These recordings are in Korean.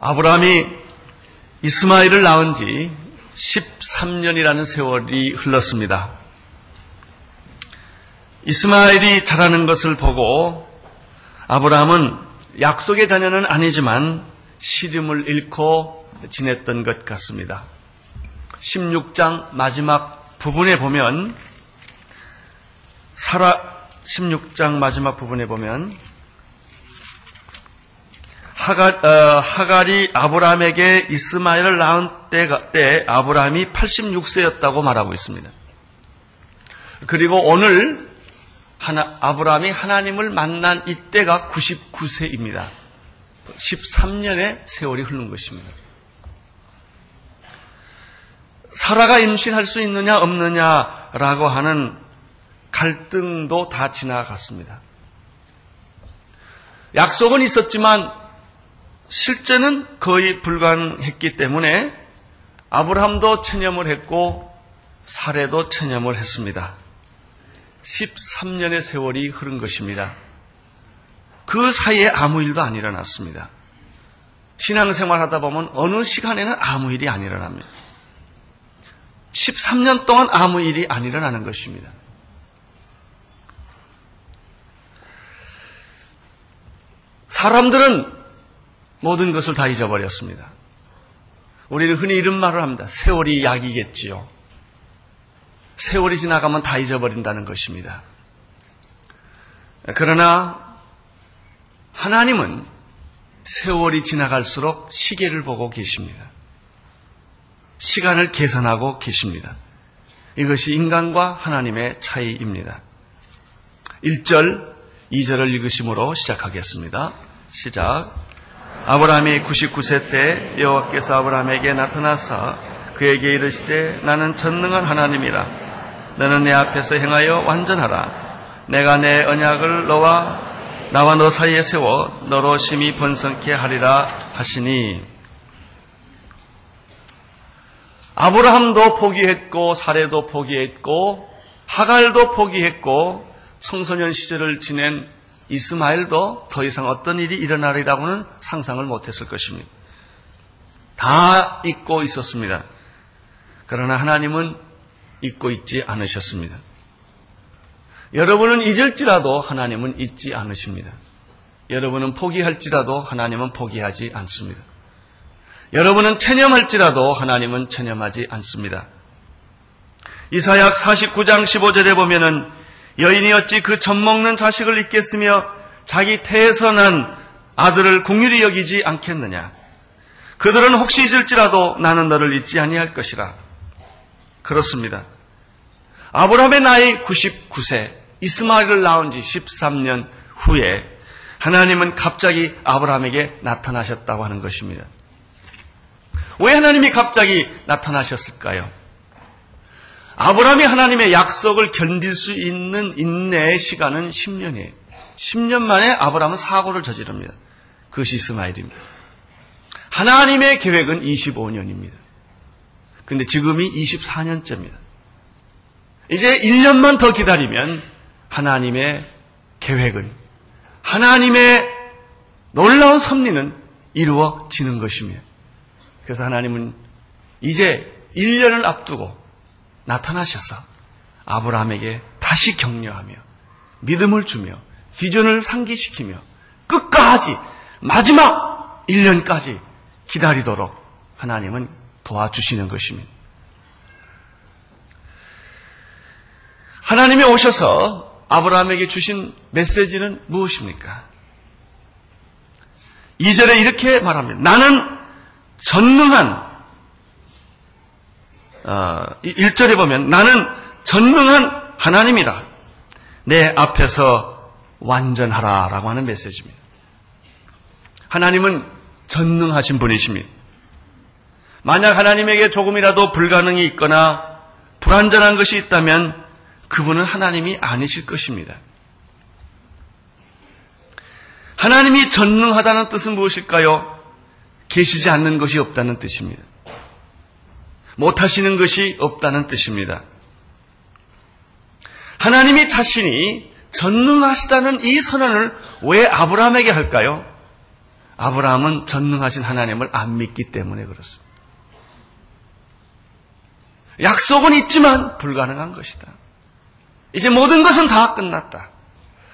아브라함이 이스마엘을 낳은 지 13년이라는 세월이 흘렀습니다. 이스마엘이 자라는 것을 보고 아브라함은 약속의 자녀는 아니지만 시름을 잃고 지냈던 것 같습니다. 16장 마지막 부분에 보면 사라 16장 마지막 부분에 보면 하가, 어, 하갈이 아브라함에게 이스마엘을 낳은 때가, 때 아브라함이 86세였다고 말하고 있습니다. 그리고 오늘 하나, 아브라함이 하나님을 만난 이때가 99세입니다. 13년의 세월이 흐른 것입니다. 사라가 임신할 수 있느냐 없느냐라고 하는 갈등도 다 지나갔습니다. 약속은 있었지만 실제는 거의 불가능했기 때문에 아브라함도 체념을 했고 사례도 체념을 했습니다. 13년의 세월이 흐른 것입니다. 그 사이에 아무 일도 안 일어났습니다. 신앙생활 하다 보면 어느 시간에는 아무 일이 안 일어납니다. 13년 동안 아무 일이 안 일어나는 것입니다. 사람들은 모든 것을 다 잊어버렸습니다. 우리는 흔히 이런 말을 합니다. 세월이 약이겠지요. 세월이 지나가면 다 잊어버린다는 것입니다. 그러나 하나님은 세월이 지나갈수록 시계를 보고 계십니다. 시간을 계산하고 계십니다. 이것이 인간과 하나님의 차이입니다. 1절, 2절을 읽으심으로 시작하겠습니다. 시작. 아브라함이 99세 때 여호와께서 아브라함에게 나타나사 그에게 이르시되 나는 전능한 하나님이라 너는 내 앞에서 행하여 완전하라 내가 내 언약을 너와 나와 너 사이에 세워 너로 심히 번성케 하리라 하시니 아브라함도 포기했고 사례도 포기했고 하갈도 포기했고 청소년 시절을 지낸 이스마엘도 더 이상 어떤 일이 일어나리라고는 상상을 못했을 것입니다. 다 잊고 있었습니다. 그러나 하나님은 잊고 있지 않으셨습니다. 여러분은 잊을지라도 하나님은 잊지 않으십니다. 여러분은 포기할지라도 하나님은 포기하지 않습니다. 여러분은 체념할지라도 하나님은 체념하지 않습니다. 이사약 49장 15절에 보면은 여인이 어찌 그 젖먹는 자식을 잊겠으며 자기 태에서 난 아들을 궁휼히 여기지 않겠느냐. 그들은 혹시 있을지라도 나는 너를 잊지 아니할 것이라. 그렇습니다. 아브라함의 나이 99세, 이스마엘을 낳은 지 13년 후에 하나님은 갑자기 아브라함에게 나타나셨다고 하는 것입니다. 왜 하나님이 갑자기 나타나셨을까요? 아브라함이 하나님의 약속을 견딜 수 있는 인내의 시간은 10년이에요. 10년 만에 아브라함은 사고를 저지릅니다. 그것이 이스마엘입니다. 하나님의 계획은 25년입니다. 근데 지금이 24년째입니다. 이제 1년만 더 기다리면 하나님의 계획은 하나님의 놀라운 섭리는 이루어지는 것입니다. 그래서 하나님은 이제 1년을 앞두고 나타나셔서 아브라함에게 다시 격려하며 믿음을 주며 비전을 상기시키며 끝까지 마지막 1년까지 기다리도록 하나님은 도와주시는 것입니다. 하나님이 오셔서 아브라함에게 주신 메시지는 무엇입니까? 2절에 이렇게 말합니다. 나는 전능한 어, 1절에 보면 나는 전능한 하나님이라 내 앞에서 완전하라 라고 하는 메시지입니다. 하나님은 전능하신 분이십니다. 만약 하나님에게 조금이라도 불가능이 있거나 불완전한 것이 있다면 그분은 하나님이 아니실 것입니다. 하나님이 전능하다는 뜻은 무엇일까요? 계시지 않는 것이 없다는 뜻입니다. 못하시는 것이 없다는 뜻입니다. 하나님이 자신이 전능하시다는 이 선언을 왜 아브라함에게 할까요? 아브라함은 전능하신 하나님을 안 믿기 때문에 그렇습니다. 약속은 있지만 불가능한 것이다. 이제 모든 것은 다 끝났다.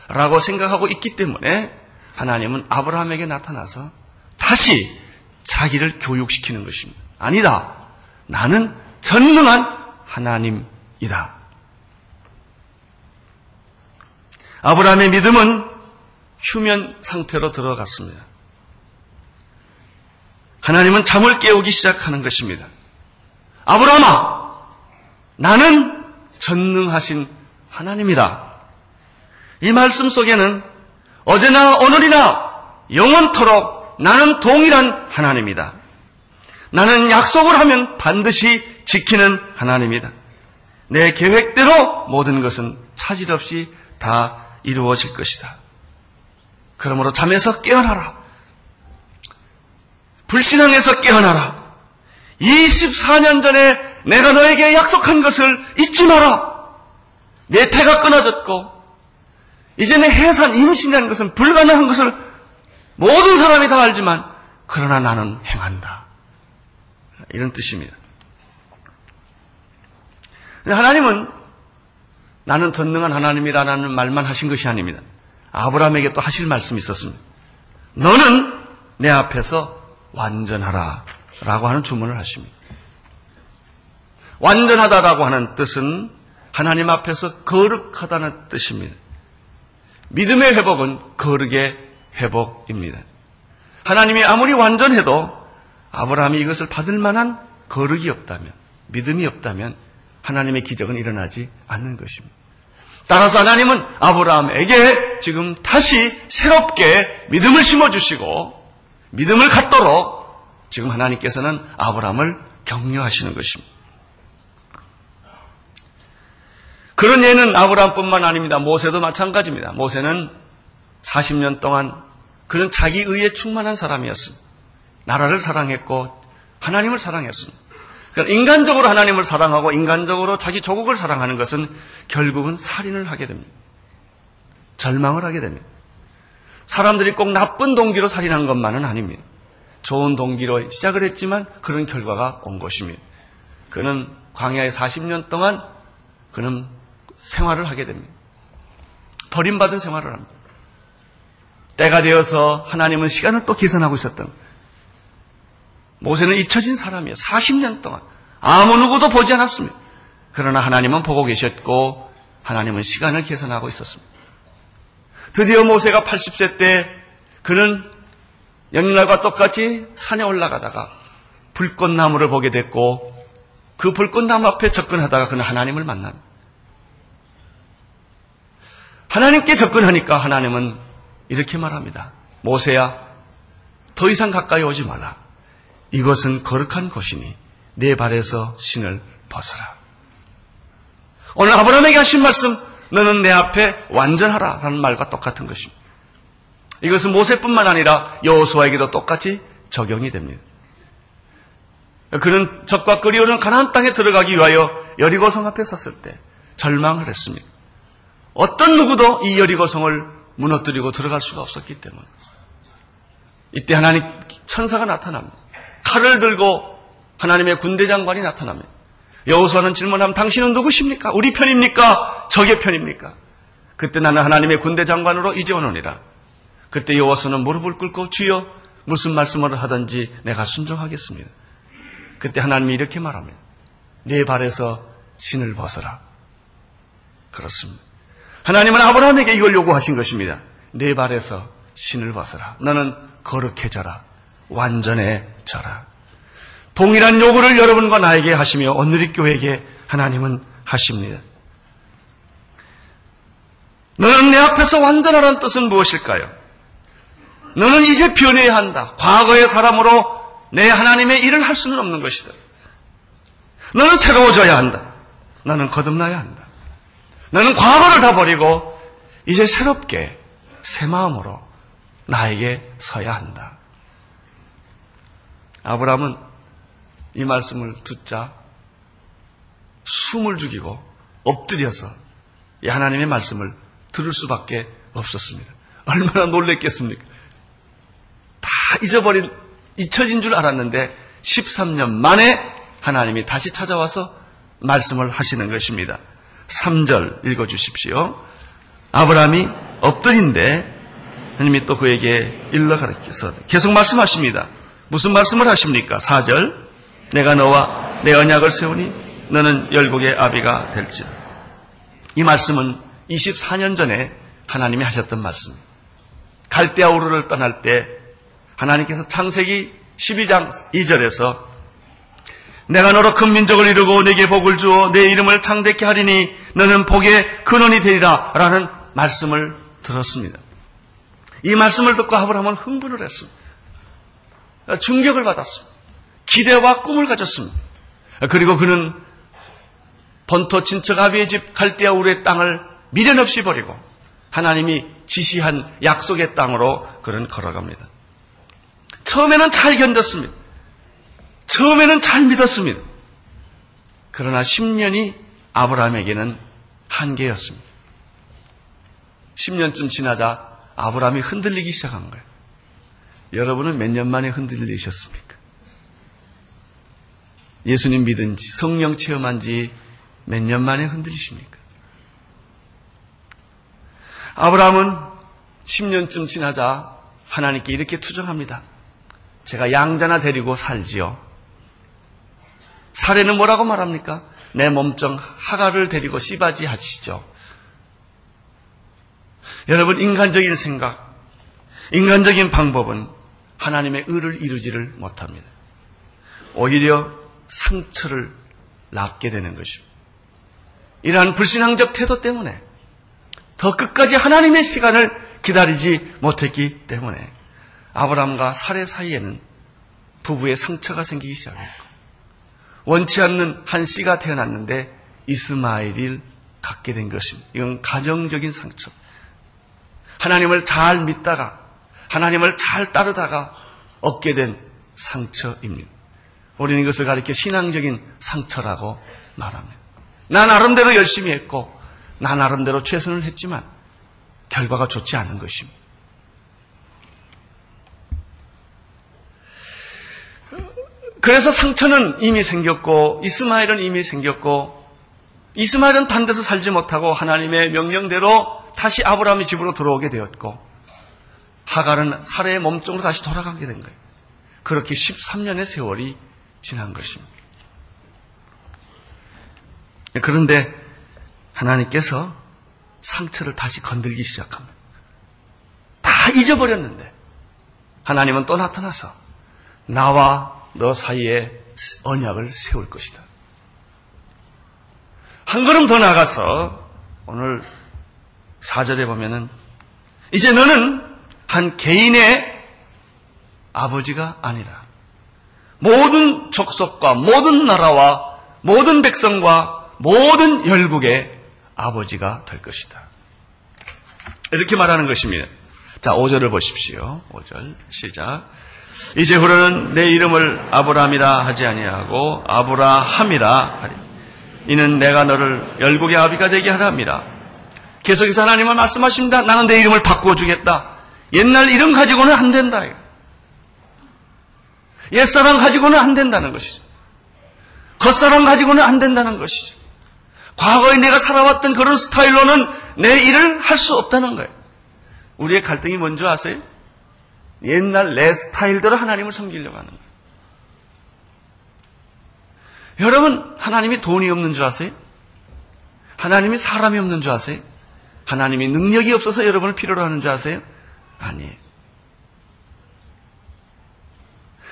라고 생각하고 있기 때문에 하나님은 아브라함에게 나타나서 다시 자기를 교육시키는 것입니다. 아니다. 나는 전능한 하나님이다. 아브라함의 믿음은 휴면 상태로 들어갔습니다. 하나님은 잠을 깨우기 시작하는 것입니다. 아브라함아, 나는 전능하신 하나님이다. 이 말씀 속에는 어제나 오늘이나 영원토록 나는 동일한 하나님이다. 나는 약속을 하면 반드시 지키는 하나님이다. 내 계획대로 모든 것은 차질 없이 다 이루어질 것이다. 그러므로 잠에서 깨어나라. 불신앙에서 깨어나라. 24년 전에 내가 너에게 약속한 것을 잊지 마라. 내 태가 끊어졌고, 이제는 해산 임신이라는 것은 불가능한 것을 모든 사람이 다 알지만, 그러나 나는 행한다. 이런 뜻입니다. 하나님은 나는 전능한 하나님이라는 말만 하신 것이 아닙니다. 아브라함에게 또 하실 말씀이 있었습니다. 너는 내 앞에서 완전하라. 라고 하는 주문을 하십니다. 완전하다라고 하는 뜻은 하나님 앞에서 거룩하다는 뜻입니다. 믿음의 회복은 거룩의 회복입니다. 하나님이 아무리 완전해도 아브라함이 이것을 받을 만한 거룩이 없다면, 믿음이 없다면 하나님의 기적은 일어나지 않는 것입니다. 따라서 하나님은 아브라함에게 지금 다시 새롭게 믿음을 심어주시고 믿음을 갖도록 지금 하나님께서는 아브라함을 격려하시는 것입니다. 그런 예는 아브라함뿐만 아닙니다. 모세도 마찬가지입니다. 모세는 40년 동안 그는 자기 의에 충만한 사람이었습니다. 나라를 사랑했고 하나님을 사랑했습니다. 그러니까 인간적으로 하나님을 사랑하고 인간적으로 자기 조국을 사랑하는 것은 결국은 살인을 하게 됩니다. 절망을 하게 됩니다. 사람들이 꼭 나쁜 동기로 살인한 것만은 아닙니다. 좋은 동기로 시작을 했지만 그런 결과가 온 것입니다. 그는 광야에 40년 동안 그는 생활을 하게 됩니다. 버림받은 생활을 합니다. 때가 되어서 하나님은 시간을 또 계산하고 있었던 모세는 잊혀진 사람이에요. 40년 동안 아무 누구도 보지 않았습니다. 그러나 하나님은 보고 계셨고 하나님은 시간을 계산하고 있었습니다. 드디어 모세가 80세 때 그는 영날과 똑같이 산에 올라가다가 불꽃나무를 보게 됐고 그 불꽃나무 앞에 접근하다가 그는 하나님을 만납니다. 하나님께 접근하니까 하나님은 이렇게 말합니다. 모세야, 더 이상 가까이 오지 마라. 이것은 거룩한 곳이니 내 발에서 신을 벗어라. 오늘 아브라함에게 하신 말씀, 너는 내 앞에 완전하라 하는 말과 똑같은 것입니다. 이것은 모세뿐만 아니라 여호수아에게도 똑같이 적용이 됩니다. 그는 적과 끓이오는 가나안 땅에 들어가기 위하여 여리고성 앞에 섰을 때 절망을 했습니다. 어떤 누구도 이 여리고성을 무너뜨리고 들어갈 수가 없었기 때문에 이때 하나님 천사가 나타납니다. 칼을 들고 하나님의 군대 장관이 나타납니다. 여호수아는 질문하면 당신은 누구십니까? 우리 편입니까? 적의 편입니까? 그때 나는 하나님의 군대 장관으로 이제 오느니라. 그때 여호수아는 무릎을 꿇고 주여 무슨 말씀을 하든지 내가 순종하겠습니다. 그때 하나님이 이렇게 말합니다. 네 발에서 신을 벗어라. 그렇습니다. 하나님은 아브라함에게 이걸 요구하신 것입니다. 네 발에서 신을 벗어라. 너는 거룩해져라. 완전해져라. 동일한 요구를 여러분과 나에게 하시며 오늘의 교회에게 하나님은 하십니다. 너는 내 앞에서 완전하라는 뜻은 무엇일까요? 너는 이제 변해야 한다. 과거의 사람으로 내 하나님의 일을 할 수는 없는 것이다. 너는 새로워져야 한다. 너는 거듭나야 한다. 너는 과거를 다 버리고 이제 새롭게 새 마음으로 나에게 서야 한다. 아브라함은 이 말씀을 듣자 숨을 죽이고 엎드려서 이 하나님의 말씀을 들을 수밖에 없었습니다. 얼마나 놀랬겠습니까? 다 잊어버린, 잊혀진 줄 알았는데 13년 만에 하나님이 다시 찾아와서 말씀을 하시는 것입니다. 3절 읽어주십시오. 아브라함이 엎드린데 하나님이 또 그에게 일러 가르쳐서 계속 말씀하십니다. 무슨 말씀을 하십니까? 4절 내가 너와 내 언약을 세우니 너는 열국의 아비가 될지라. 이 말씀은 24년 전에 하나님이 하셨던 말씀. 갈대아 우르를 떠날 때 하나님께서 창세기 12장 2절에서 내가 너로 큰 민족을 이루고 내게 복을 주어 내 이름을 창대케 하리니 너는 복의 근원이 되리라 라는 말씀을 들었습니다. 이 말씀을 듣고 아브라함은 흥분을 했습니다. 충격을 받았습니다. 기대와 꿈을 가졌습니다. 그리고 그는 번토 친척 아비의 집 갈대아 우르의 땅을 미련 없이 버리고 하나님이 지시한 약속의 땅으로 그는 걸어갑니다. 처음에는 잘 견뎠습니다. 처음에는 잘 믿었습니다. 그러나 10년이 아브라함에게는 한계였습니다. 10년쯤 지나자 아브라함이 흔들리기 시작한 거예요. 여러분은 몇 년 만에 흔들리셨습니까? 예수님 믿은 지, 성령 체험한 지 몇 년 만에 흔들리십니까? 아브라함은 10년쯤 지나자 하나님께 이렇게 투정합니다. 제가 양자나 데리고 살지요. 사례는 뭐라고 말합니까? 내 몸종 하가를 데리고 씨바지 하시죠. 여러분, 인간적인 생각, 인간적인 방법은 하나님의 의를 이루지를 못합니다. 오히려 상처를 낳게 되는 것입니다. 이러한 불신앙적 태도 때문에 더 끝까지 하나님의 시간을 기다리지 못했기 때문에 아브라함과 사례 사이에는 부부의 상처가 생기기 시작했고 원치 않는 한 씨가 태어났는데 이스마엘을 갖게 된 것입니다. 이건 가정적인 상처. 하나님을 잘 믿다가 하나님을 잘 따르다가 얻게 된 상처입니다. 우리는 이것을 가리켜 신앙적인 상처라고 말합니다. 나 나름대로 열심히 했고 나 나름대로 최선을 했지만 결과가 좋지 않은 것입니다. 그래서 상처는 이미 생겼고 이스마엘은 이미 생겼고 이스마엘은 단 데서 살지 못하고 하나님의 명령대로 다시 아브라함의 집으로 들어오게 되었고 하갈은 사례의 몸종으로 다시 돌아가게 된 거예요. 그렇게 13년의 세월이 지난 것입니다. 그런데 하나님께서 상처를 다시 건들기 시작합니다. 다 잊어버렸는데 하나님은 또 나타나서 나와 너 사이에 언약을 세울 것이다. 한 걸음 더 나가서 오늘 사절에 보면은 이제 너는 한 개인의 아버지가 아니라 모든 족속과 모든 나라와 모든 백성과 모든 열국의 아버지가 될 것이다. 이렇게 말하는 것입니다. 자, 5절을 보십시오. 5절 시작. 이제 후로는 내 이름을 아브라함이라 하지 아니하고 아브라함이라 하리. 이는 내가 너를 열국의 아비가 되게 하랍니다. 계속해서 하나님은 말씀하십니다. 나는 내 이름을 바꿔주겠다. 옛날 이름 가지고는 안 된다. 옛사람 가지고는 안 된다는 것이죠. 겉사람 가지고는 안 된다는 것이죠. 과거에 내가 살아왔던 그런 스타일로는 내 일을 할 수 없다는 거예요. 우리의 갈등이 뭔지 아세요? 옛날 내 스타일대로 하나님을 섬기려고 하는 거예요. 여러분, 하나님이 돈이 없는 줄 아세요? 하나님이 사람이 없는 줄 아세요? 하나님이 능력이 없어서 여러분을 필요로 하는 줄 아세요? 아니에요.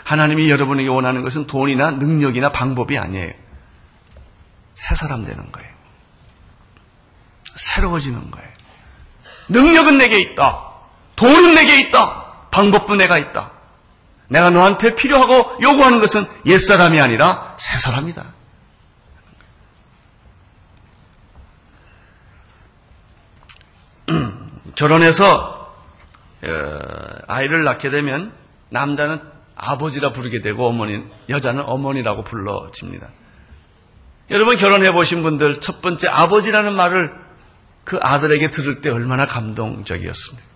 하나님이 여러분에게 원하는 것은 돈이나 능력이나 방법이 아니에요. 새 사람 되는 거예요. 새로워지는 거예요. 능력은 내게 있다. 돈은 내게 있다. 방법도 내가 있다. 내가 너한테 필요하고 요구하는 것은 옛사람이 아니라 새사람이다. 결혼해서 어, 아이를 낳게 되면 남자는 아버지라 부르게 되고 어머니 여자는 어머니라고 불러집니다. 여러분 결혼해 보신 분들 첫 번째 아버지라는 말을 그 아들에게 들을 때 얼마나 감동적이었습니까?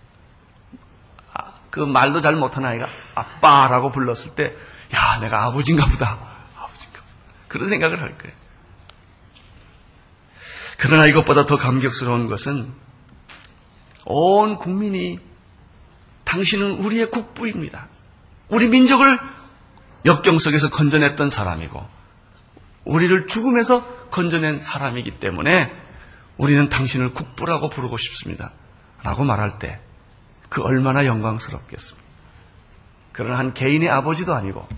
아, 그 말도 잘 못한 아이가 아빠라고 불렀을 때, 야, 내가 아버지인가 보다. 아버지인가. 그런 생각을 할 거예요. 그러나 이것보다 더 감격스러운 것은 온 국민이 당신은 우리의 국부입니다. 우리 민족을 역경 속에서 건져냈던 사람이고 우리를 죽음에서 건져낸 사람이기 때문에 우리는 당신을 국부라고 부르고 싶습니다. 라고 말할 때 그 얼마나 영광스럽겠습니까? 그런 한 개인의 아버지도 아니고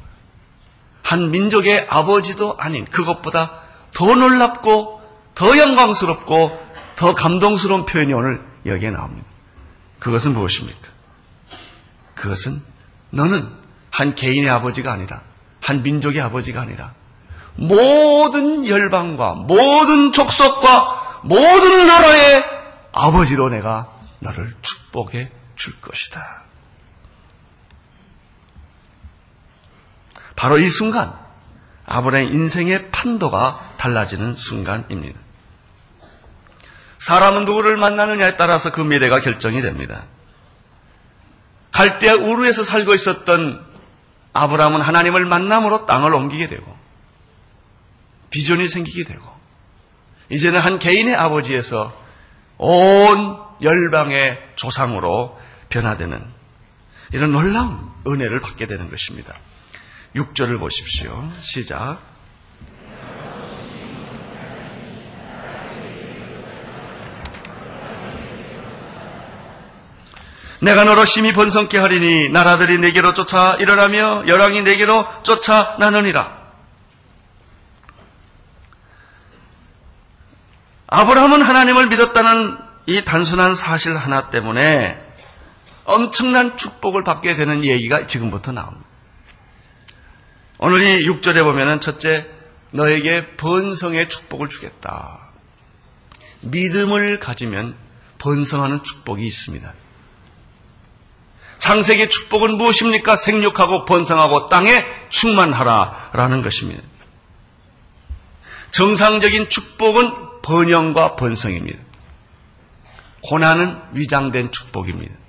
한 민족의 아버지도 아닌 그것보다 더 놀랍고 더 영광스럽고 더 감동스러운 표현이 오늘 여기에 나옵니다. 그것은 무엇입니까? 그것은 너는 한 개인의 아버지가 아니라 한 민족의 아버지가 아니라 모든 열방과 모든 족속과 모든 나라의 아버지로 내가 너를 축복해 줄 것이다. 바로 이 순간 아브라함 인생의 판도가 달라지는 순간입니다. 사람은 누구를 만나느냐에 따라서 그 미래가 결정이 됩니다. 갈대아 우르에서 살고 있었던 아브라함은 하나님을 만남으로 땅을 옮기게 되고 비전이 생기게 되고 이제는 한 개인의 아버지에서 온 열방의 조상으로 변화되는 이런 놀라운 은혜를 받게 되는 것입니다. 6절을 보십시오. 시작. 내가 너로 심히 번성케 하리니 나라들이 내게로 쫓아 일어나며 열왕이 내게로 쫓아 나느니라. 아브라함은 하나님을 믿었다는 이 단순한 사실 하나 때문에 엄청난 축복을 받게 되는 얘기가 지금부터 나옵니다. 오늘 이 6절에 보면은 첫째, 너에게 번성의 축복을 주겠다. 믿음을 가지면 번성하는 축복이 있습니다. 창세기 축복은 무엇입니까? 생육하고 번성하고 땅에 충만하라 라는 것입니다. 정상적인 축복은 번영과 번성입니다. 고난은 위장된 축복입니다.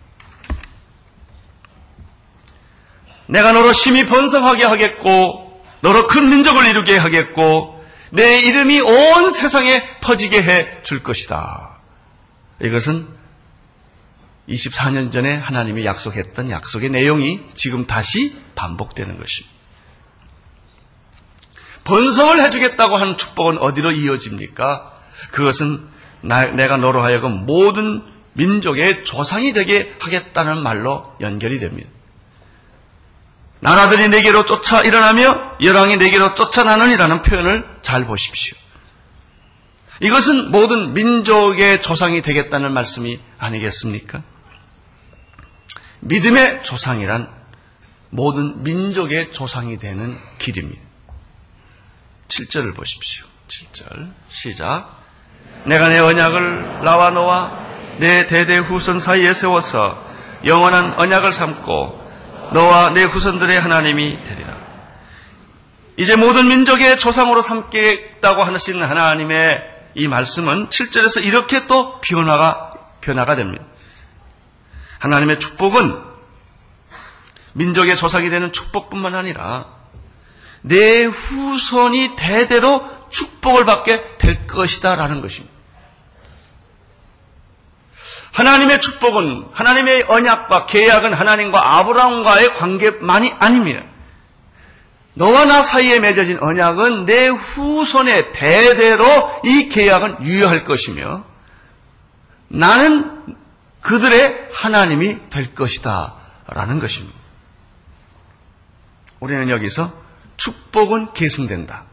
내가 너로 심히 번성하게 하겠고, 너로 큰 민족을 이루게 하겠고, 내 이름이 온 세상에 퍼지게 해 줄 것이다. 이것은 24년 전에 하나님이 약속했던 약속의 내용이 지금 다시 반복되는 것입니다. 번성을 해주겠다고 하는 축복은 어디로 이어집니까? 그것은 나, 내가 너로 하여금 모든 민족의 조상이 되게 하겠다는 말로 연결이 됩니다. 나라들이 내게로 쫓아 일어나며 열왕이 내게로 쫓아나느니라는 표현을 잘 보십시오. 이것은 모든 민족의 조상이 되겠다는 말씀이 아니겠습니까? 믿음의 조상이란 모든 민족의 조상이 되는 길입니다. 7절을 보십시오. 7절 시작. 내가 내 언약을 나와 너와 내 대대 후손 사이에 세워서 영원한 언약을 삼고 너와 내 후손들의 하나님이 되리라. 이제 모든 민족의 조상으로 삼겠다고 하시는 하나님의 이 말씀은 7절에서 이렇게 또 변화가, 변화가 됩니다. 하나님의 축복은 민족의 조상이 되는 축복뿐만 아니라 내 후손이 대대로 축복을 받게 될 것이다라는 것입니다. 하나님의 축복은 하나님의 언약과 계약은 하나님과 아브라함과의 관계만이 아닙니다. 너와 나 사이에 맺어진 언약은 내 후손의 대대로 이 계약은 유효할 것이며 나는 그들의 하나님이 될 것이다. 라는 것입니다. 우리는 여기서 축복은 계승된다.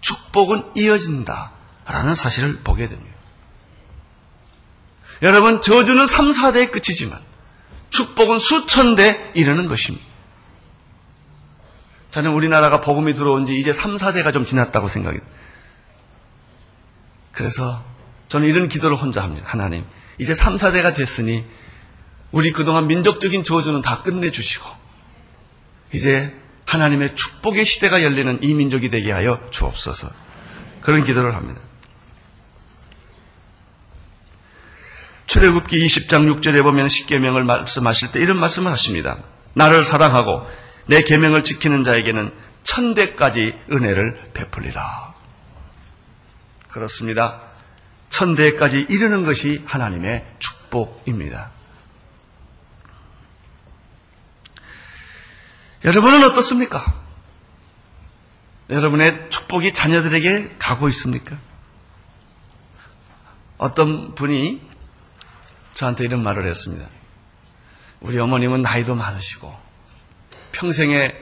축복은 이어진다. 라는 사실을 보게 됩니다. 여러분, 저주는 3, 4대의 끝이지만 축복은 수천 대 이르는 것입니다. 저는 우리나라가 복음이 들어온 지 이제 3, 4대가 좀 지났다고 생각해요. 그래서 저는 이런 기도를 혼자 합니다. 하나님, 이제 3, 4대가 됐으니 우리 그동안 민족적인 저주는 다 끝내주시고 이제 하나님의 축복의 시대가 열리는 이 민족이 되게 하여 주옵소서. 그런 기도를 합니다. 출애굽기 20장 6절에 보면 십계명을 말씀하실 때 이런 말씀을 하십니다. 나를 사랑하고 내 계명을 지키는 자에게는 천대까지 은혜를 베풀리라. 그렇습니다. 천대까지 이르는 것이 하나님의 축복입니다. 여러분은 어떻습니까? 여러분의 축복이 자녀들에게 가고 있습니까? 어떤 분이 저한테 이런 말을 했습니다. 우리 어머님은 나이도 많으시고 평생에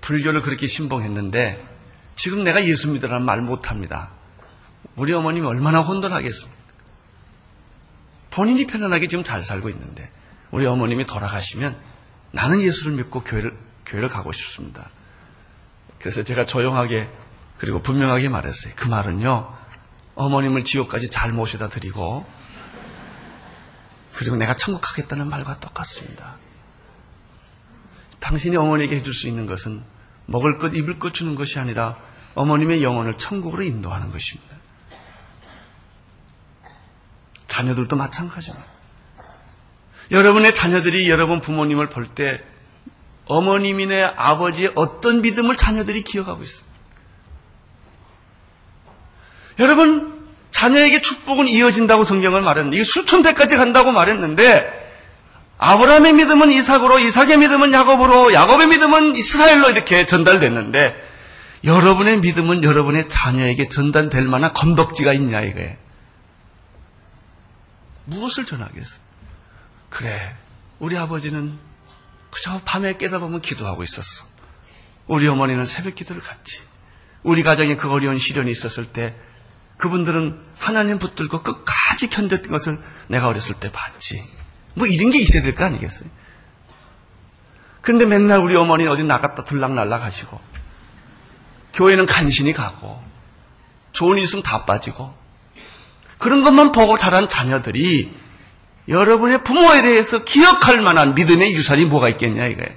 불교를 그렇게 신봉했는데 지금 내가 예수 믿으라는 말 못합니다. 우리 어머님이 얼마나 혼돈하겠습니까? 본인이 편안하게 지금 잘 살고 있는데 우리 어머님이 돌아가시면 나는 예수를 믿고 교회를, 교회를 가고 싶습니다. 그래서 제가 조용하게 그리고 분명하게 말했어요. 그 말은요, 어머님을 지옥까지 잘 모셔다 드리고 그리고 내가 천국 가겠다는 말과 똑같습니다. 당신이 어머니에게 해줄 수 있는 것은 먹을 것, 입을 것 주는 것이 아니라 어머님의 영혼을 천국으로 인도하는 것입니다. 자녀들도 마찬가지입니다. 여러분의 자녀들이 여러분 부모님을 볼 때 어머님이나 아버지의 어떤 믿음을 자녀들이 기억하고 있습니다. 여러분, 자녀에게 축복은 이어진다고 성경을 말했는데, 수천 대까지 간다고 말했는데, 아브라함의 믿음은 이삭으로, 이삭의 믿음은 야곱으로, 야곱의 믿음은 이스라엘로 이렇게 전달됐는데, 여러분의 믿음은 여러분의 자녀에게 전달될 만한 건덕지가 있냐, 이거예요. 무엇을 전하겠어? 그래, 우리 아버지는 그저 밤에 깨다 보면 기도하고 있었어. 우리 어머니는 새벽 기도를 갔지. 우리 가정에 그 어려운 시련이 있었을 때 그분들은 하나님 붙들고 끝까지 견뎠던 것을 내가 어렸을 때 봤지. 뭐 이런 게 있어야 될 거 아니겠어요? 그런데 맨날 우리 어머니 어디 나갔다 들락날락 하시고, 교회는 간신히 가고, 좋은 일 있으면 다 빠지고, 그런 것만 보고 자란 자녀들이 여러분의 부모에 대해서 기억할 만한 믿음의 유산이 뭐가 있겠냐, 이거예요.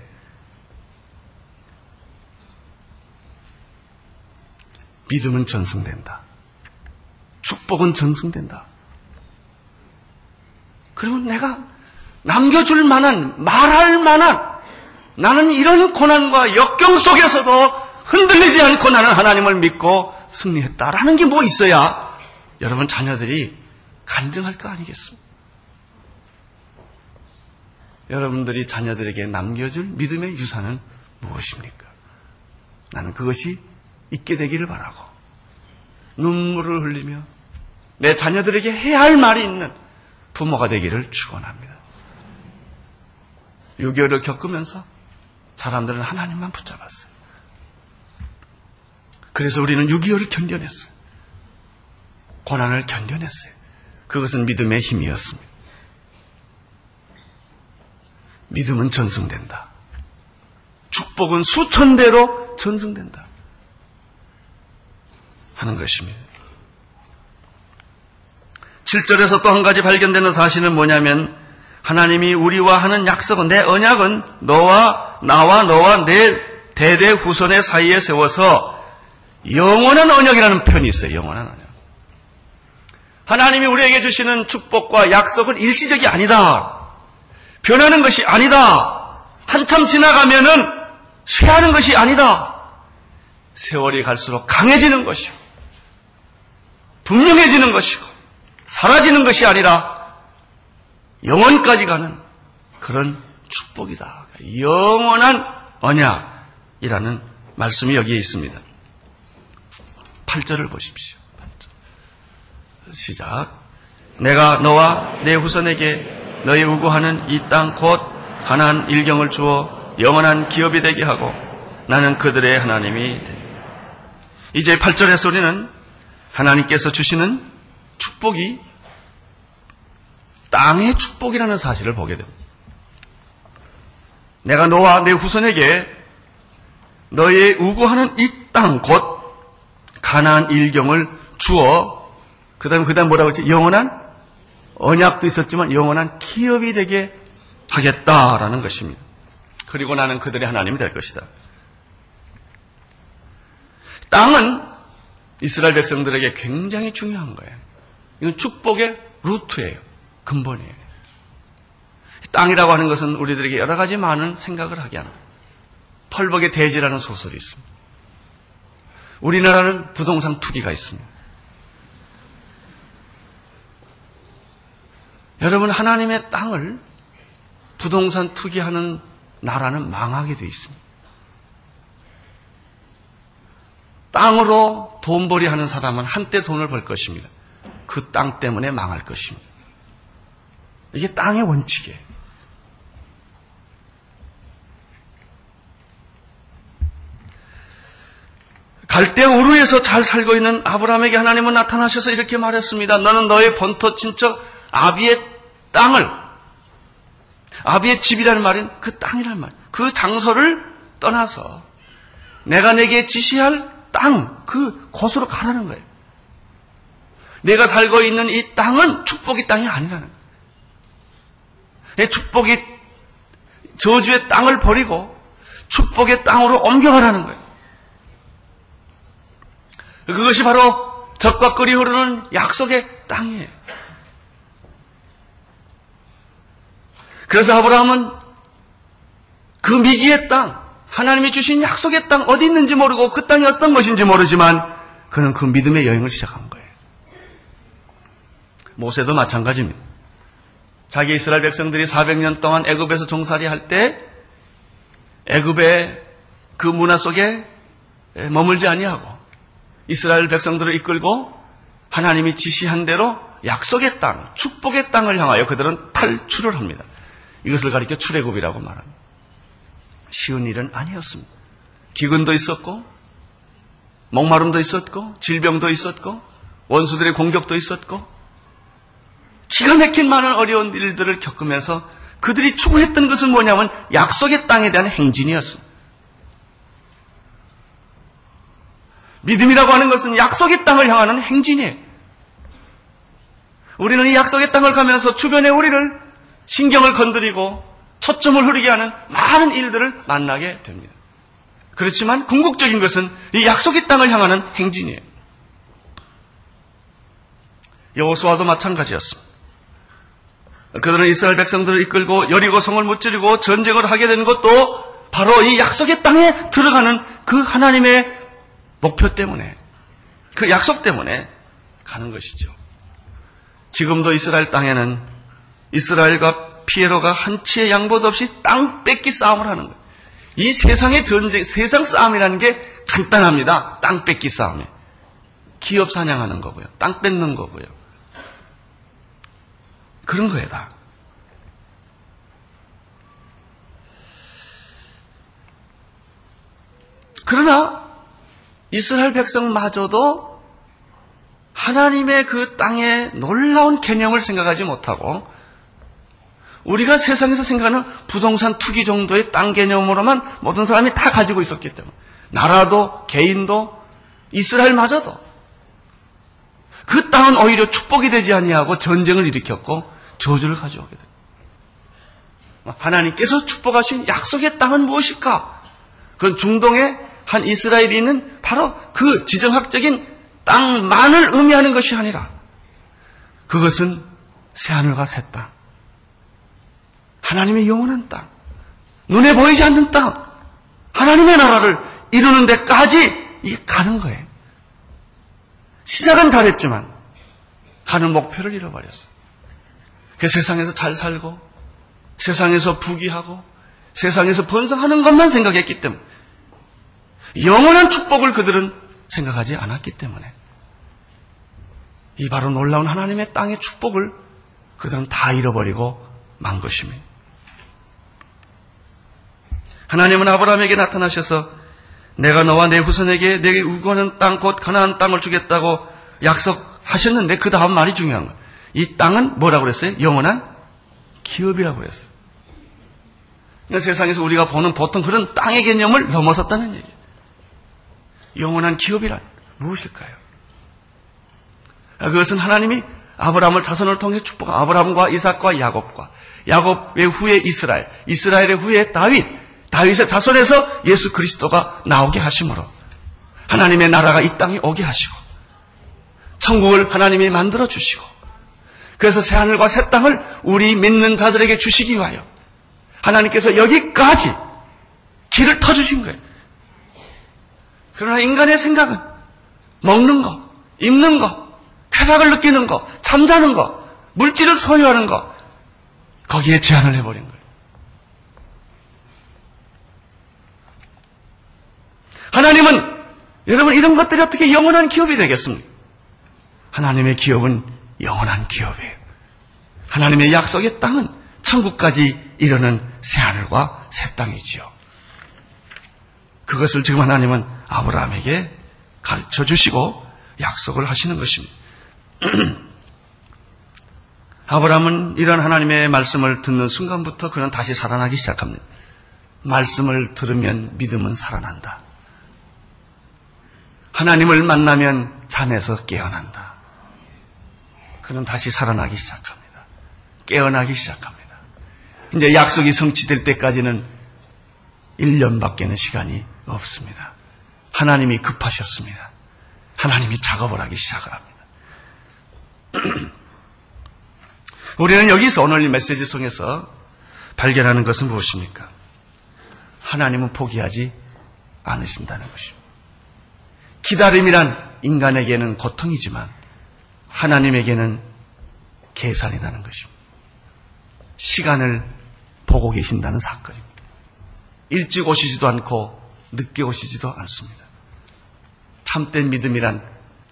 믿음은 전승된다. 축복은 전승된다. 그러면 내가 남겨줄 만한, 말할 만한, 나는 이런 고난과 역경 속에서도 흔들리지 않고 나는 하나님을 믿고 승리했다라는 게 뭐 있어야 여러분 자녀들이 간증할 거 아니겠습니까? 여러분들이 자녀들에게 남겨줄 믿음의 유산은 무엇입니까? 나는 그것이 있게 되기를 바라고 눈물을 흘리며 내 자녀들에게 해야 할 말이 있는 부모가 되기를 축원합니다. 6.25를 겪으면서 사람들은 하나님만 붙잡았어요. 그래서 우리는 6.25를 견뎌냈어요. 고난을 견뎌냈어요. 그것은 믿음의 힘이었습니다. 믿음은 전승된다. 축복은 수천 배로 전승된다. 하는 것입니다. 7절에서 또 한 가지 발견되는 사실은 뭐냐면 하나님이 우리와 하는 약속은 내 언약은 너와 나와 너와 내 대대 후손의 사이에 세워서 영원한 언약이라는 표현이 있어요. 영원한 언약. 하나님이 우리에게 주시는 축복과 약속은 일시적이 아니다. 변하는 것이 아니다. 한참 지나가면은 쇠하는 것이 아니다. 세월이 갈수록 강해지는 것이고 분명해지는 것이고 사라지는 것이 아니라 영원까지 가는 그런 축복이다. 영원한 언약이라는 말씀이 여기에 있습니다. 8절을 보십시오. 8절. 시작. 내가 너와 내 후손에게 너희 우구하는 이 땅 곧 가난 일경을 주어 영원한 기업이 되게 하고 나는 그들의 하나님이 되리. 이제 8절에서 우리는 하나님께서 주시는 축복이 땅의 축복이라는 사실을 보게 됩니다. 내가 너와 내 후손에게 너의 우구하는 이 땅 곧 가나안 일경을 주어 그다음 그다음 뭐라고 했지? 영원한 언약도 있었지만 영원한 기업이 되게 하겠다라는 것입니다. 그리고 나는 그들의 하나님이 될 것이다. 땅은 이스라엘 백성들에게 굉장히 중요한 거예요. 이건 축복의 루트예요. 근본이에요. 땅이라고 하는 것은 우리들에게 여러 가지 많은 생각을 하게 하는 펄벅의 대지라는 소설이 있습니다. 우리나라는 부동산 투기가 있습니다. 여러분 하나님의 땅을 부동산 투기하는 나라는 망하게 되어 있습니다. 땅으로 돈벌이 하는 사람은 한때 돈을 벌 것입니다. 그 땅 때문에 망할 것입니다. 이게 땅의 원칙이에요. 갈대 우르에서 잘 살고 있는 아브라함에게 하나님은 나타나셔서 이렇게 말했습니다. 너는 너의 본토 친척 아비의 땅을 아비의 집이라는 말은 그 땅이라는 말. 그 장소를 떠나서 내가 내게 지시할 땅, 그 곳으로 가라는 거예요. 내가 살고 있는 이 땅은 축복의 땅이 아니라는 거예요. 내 축복이 저주의 땅을 버리고 축복의 땅으로 옮겨가라는 거예요. 그것이 바로 적과 끓이 흐르는 약속의 땅이에요. 그래서 아브라함은 그 미지의 땅, 하나님이 주신 약속의 땅 어디 있는지 모르고 그 땅이 어떤 것인지 모르지만 그는 그 믿음의 여행을 시작한 거예요. 모세도 마찬가지입니다. 자기 이스라엘 백성들이 400년 동안 애굽에서 종살이 할 때 애굽의 그 문화 속에 머물지 아니하고 이스라엘 백성들을 이끌고 하나님이 지시한 대로 약속의 땅, 축복의 땅을 향하여 그들은 탈출을 합니다. 이것을 가리켜 출애굽이라고 말합니다. 쉬운 일은 아니었습니다. 기근도 있었고, 목마름도 있었고, 질병도 있었고, 원수들의 공격도 있었고, 기가 막힌 많은 어려운 일들을 겪으면서 그들이 추구했던 것은 뭐냐면 약속의 땅에 대한 행진이었습니다. 믿음이라고 하는 것은 약속의 땅을 향하는 행진이에요. 우리는 이 약속의 땅을 가면서 주변에 우리를 신경을 건드리고 초점을 흐리게 하는 많은 일들을 만나게 됩니다. 그렇지만 궁극적인 것은 이 약속의 땅을 향하는 행진이에요. 여호수아도 마찬가지였습니다. 그들은 이스라엘 백성들을 이끌고 여리고 성을 무찌르고 전쟁을 하게 되는 것도 바로 이 약속의 땅에 들어가는 그 하나님의 목표 때문에, 그 약속 때문에 가는 것이죠. 지금도 이스라엘 땅에는 이스라엘과 피에로가 한치의 양보도 없이 땅 뺏기 싸움을 하는 거예요. 이 세상의 전쟁, 세상 싸움이라는 게 간단합니다. 땅 뺏기 싸움이. 기업 사냥하는 거고요. 땅 뺏는 거고요. 그런 거예요, 다. 그러나 이스라엘 백성마저도 하나님의 그 땅의 놀라운 개념을 생각하지 못하고 우리가 세상에서 생각하는 부동산 투기 정도의 땅 개념으로만 모든 사람이 다 가지고 있었기 때문에 나라도 개인도 이스라엘마저도 그 땅은 오히려 축복이 되지 아니하고 전쟁을 일으켰고 저주를 가져오게 됩니다. 하나님께서 축복하신 약속의 땅은 무엇일까? 그건 중동의 한 이스라엘인은 바로 그 지정학적인 땅만을 의미하는 것이 아니라 그것은 새하늘과 새 땅, 하나님의 영원한 땅, 눈에 보이지 않는 땅, 하나님의 나라를 이루는 데까지 가는 거예요. 시작은 잘했지만 가는 목표를 잃어버렸어. 그 세상에서 잘 살고 세상에서 부귀하고 세상에서 번성하는 것만 생각했기 때문에 영원한 축복을 그들은 생각하지 않았기 때문에 이 바로 놀라운 하나님의 땅의 축복을 그들은 다 잃어버리고 만 것입니다. 하나님은 아브라함에게 나타나셔서 내가 너와 내 후손에게 내게 우거하는 땅 곧 가나안 땅을 주겠다고 약속하셨는데 그 다음 말이 중요한 거예요. 이 땅은 뭐라고 그랬어요? 영원한 기업이라고 그랬어요. 그러니까 세상에서 우리가 보는 보통 그런 땅의 개념을 넘어섰다는 얘기예요. 영원한 기업이란 무엇일까요? 그것은 하나님이 아브라함을 자손을 통해 축복, 아브라함과 이삭과 야곱과 야곱의 후에 이스라엘, 이스라엘의 후에 다윗, 다윗의 자손에서 예수 그리스도가 나오게 하심으로 하나님의 나라가 이 땅에 오게 하시고 천국을 하나님이 만들어 주시고 그래서 새 하늘과 새 땅을 우리 믿는 자들에게 주시기 위하여 하나님께서 여기까지 길을 터주신 거예요. 그러나 인간의 생각은 먹는 거, 입는 거, 쾌락을 느끼는 거, 잠자는 거, 물질을 소유하는 거, 거기에 제한을 해버린 거예요. 하나님은 여러분 이런 것들이 어떻게 영원한 기업이 되겠습니까? 하나님의 기업은 영원한 기업이에요. 하나님의 약속의 땅은 천국까지 이르는 새하늘과 새 땅이지요. 그것을 지금 하나님은 아브라함에게 가르쳐 주시고 약속을 하시는 것입니다. 아브라함은 이런 하나님의 말씀을 듣는 순간부터 그는 다시 살아나기 시작합니다. 말씀을 들으면 믿음은 살아난다. 하나님을 만나면 잠에서 깨어난다. 그는 다시 살아나기 시작합니다. 깨어나기 시작합니다. 이제 약속이 성취될 때까지는 1년밖에는 시간이 없습니다. 하나님이 급하셨습니다. 하나님이 작업을 하기 시작을 합니다. 우리는 여기서 오늘 이 메시지 속에서 발견하는 것은 무엇입니까? 하나님은 포기하지 않으신다는 것입니다. 기다림이란 인간에게는 고통이지만 하나님에게는 계산이라는 것입니다. 시간을 보고 계신다는 사건입니다. 일찍 오시지도 않고 늦게 오시지도 않습니다. 참된 믿음이란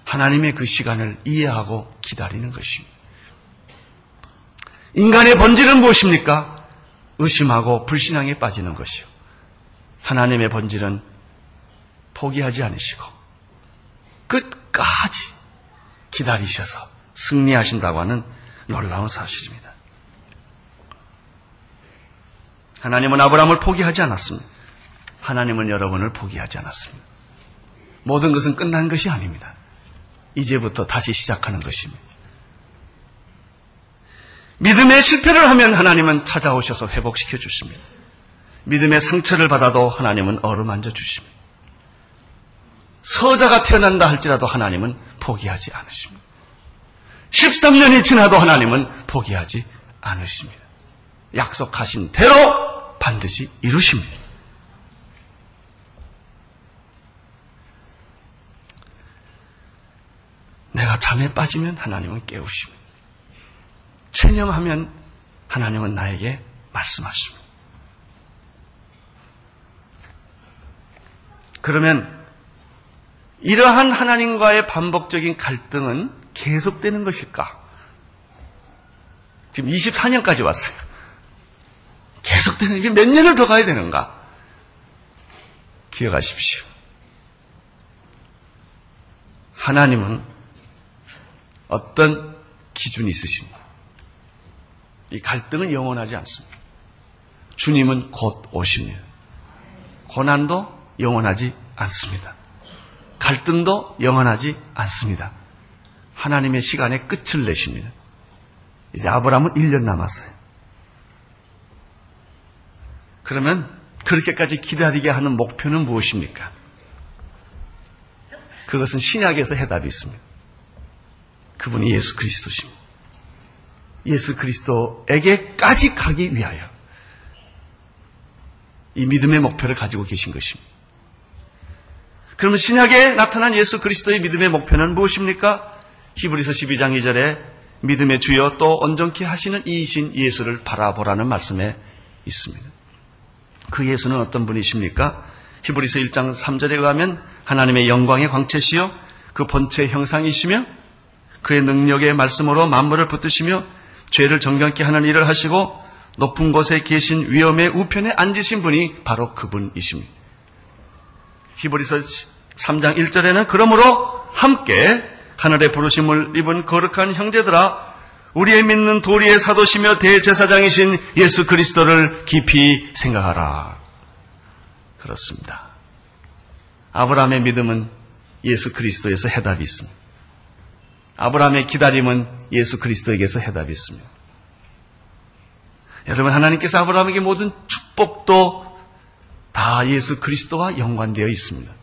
하나님의 그 시간을 이해하고 기다리는 것입니다. 인간의 본질은 무엇입니까? 의심하고 불신앙에 빠지는 것이요. 하나님의 본질은 포기하지 않으시고 끝까지 기다리셔서 승리하신다고 하는 놀라운 사실입니다. 하나님은 아브라함을 포기하지 않았습니다. 하나님은 여러분을 포기하지 않았습니다. 모든 것은 끝난 것이 아닙니다. 이제부터 다시 시작하는 것입니다. 믿음의 실패를 하면 하나님은 찾아오셔서 회복시켜 주십니다. 믿음의 상처를 받아도 하나님은 어루만져 주십니다. 서자가 태어난다 할지라도 하나님은 포기하지 않으십니다. 13년이 지나도 하나님은 포기하지 않으십니다. 약속하신 대로 반드시 이루십니다. 내가 잠에 빠지면 하나님은 깨우십니다. 체념하면 하나님은 나에게 말씀하십니다. 그러면 이러한 하나님과의 반복적인 갈등은 계속되는 것일까? 지금 24년까지 왔어요. 계속되는, 이게 몇 년을 더 가야 되는가? 기억하십시오. 하나님은 어떤 기준이 있으십니다. 이 갈등은 영원하지 않습니다. 주님은 곧 오십니다. 고난도 영원하지 않습니다. 갈등도 영원하지 않습니다. 하나님의 시간에 끝을 내십니다. 이제 아브라함은 1년 남았어요. 그러면 그렇게까지 기다리게 하는 목표는 무엇입니까? 그것은 신약에서 해답이 있습니다. 그분이 예수 그리스도십니다. 예수 그리스도에게까지 가기 위하여 이 믿음의 목표를 가지고 계신 것입니다. 그러면 신약에 나타난 예수 그리스도의 믿음의 목표는 무엇입니까? 히브리서 12장 2절에 믿음의 주여 또 온전케 하시는 이이신 예수를 바라보라는 말씀에 있습니다. 그 예수는 어떤 분이십니까? 히브리서 1장 3절에 의하면 하나님의 영광의 광채시요 그 본체의 형상이시며 그의 능력의 말씀으로 만물을 붙드시며 죄를 정결케 하는 일을 하시고 높은 곳에 계신 위엄의 우편에 앉으신 분이 바로 그분이십니다. 히브리서 3장 1절에는 그러므로 함께 하늘의 부르심을 입은 거룩한 형제들아 우리의 믿는 도리의 사도시며 대제사장이신 예수 그리스도를 깊이 생각하라. 그렇습니다. 아브라함의 믿음은 예수 그리스도에서 해답이 있습니다. 아브라함의 기다림은 예수 그리스도에게서 해답이 있습니다. 여러분 하나님께서 아브라함에게 모든 축복도 다 예수 그리스도와 연관되어 있습니다.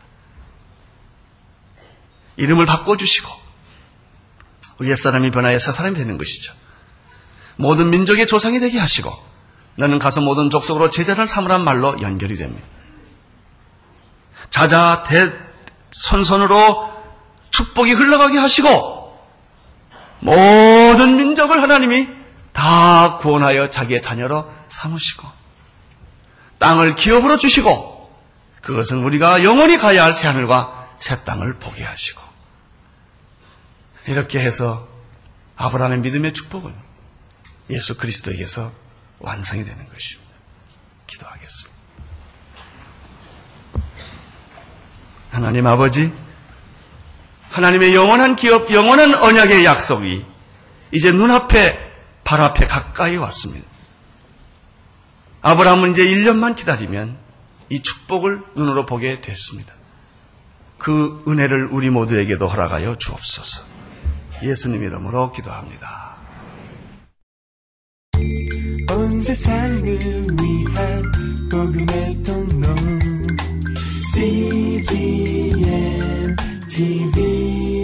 이름을 바꿔주시고 옛사람이 변하여 새 사람이 되는 것이죠. 모든 민족의 조상이 되게 하시고 너는 가서 모든 족속으로 제자를 삼으란 말로 연결이 됩니다. 자자 대 선선으로 축복이 흘러가게 하시고 모든 민족을 하나님이 다 구원하여 자기의 자녀로 삼으시고 땅을 기업으로 주시고 그것은 우리가 영원히 가야 할 새하늘과 새 땅을 보게 하시고 이렇게 해서 아브라함의 믿음의 축복은 예수 그리스도에게서 완성이 되는 것입니다. 기도하겠습니다. 하나님 아버지, 하나님의 영원한 기업, 영원한 언약의 약속이 이제 눈앞에, 발 앞에 가까이 왔습니다. 아브라함은 이제 1년만 기다리면 이 축복을 눈으로 보게 됐습니다. 그 은혜를 우리 모두에게도 허락하여 주옵소서. 예수님 이름으로 기도합니다. 온 세상을 위한 복음의 통로 CGM TV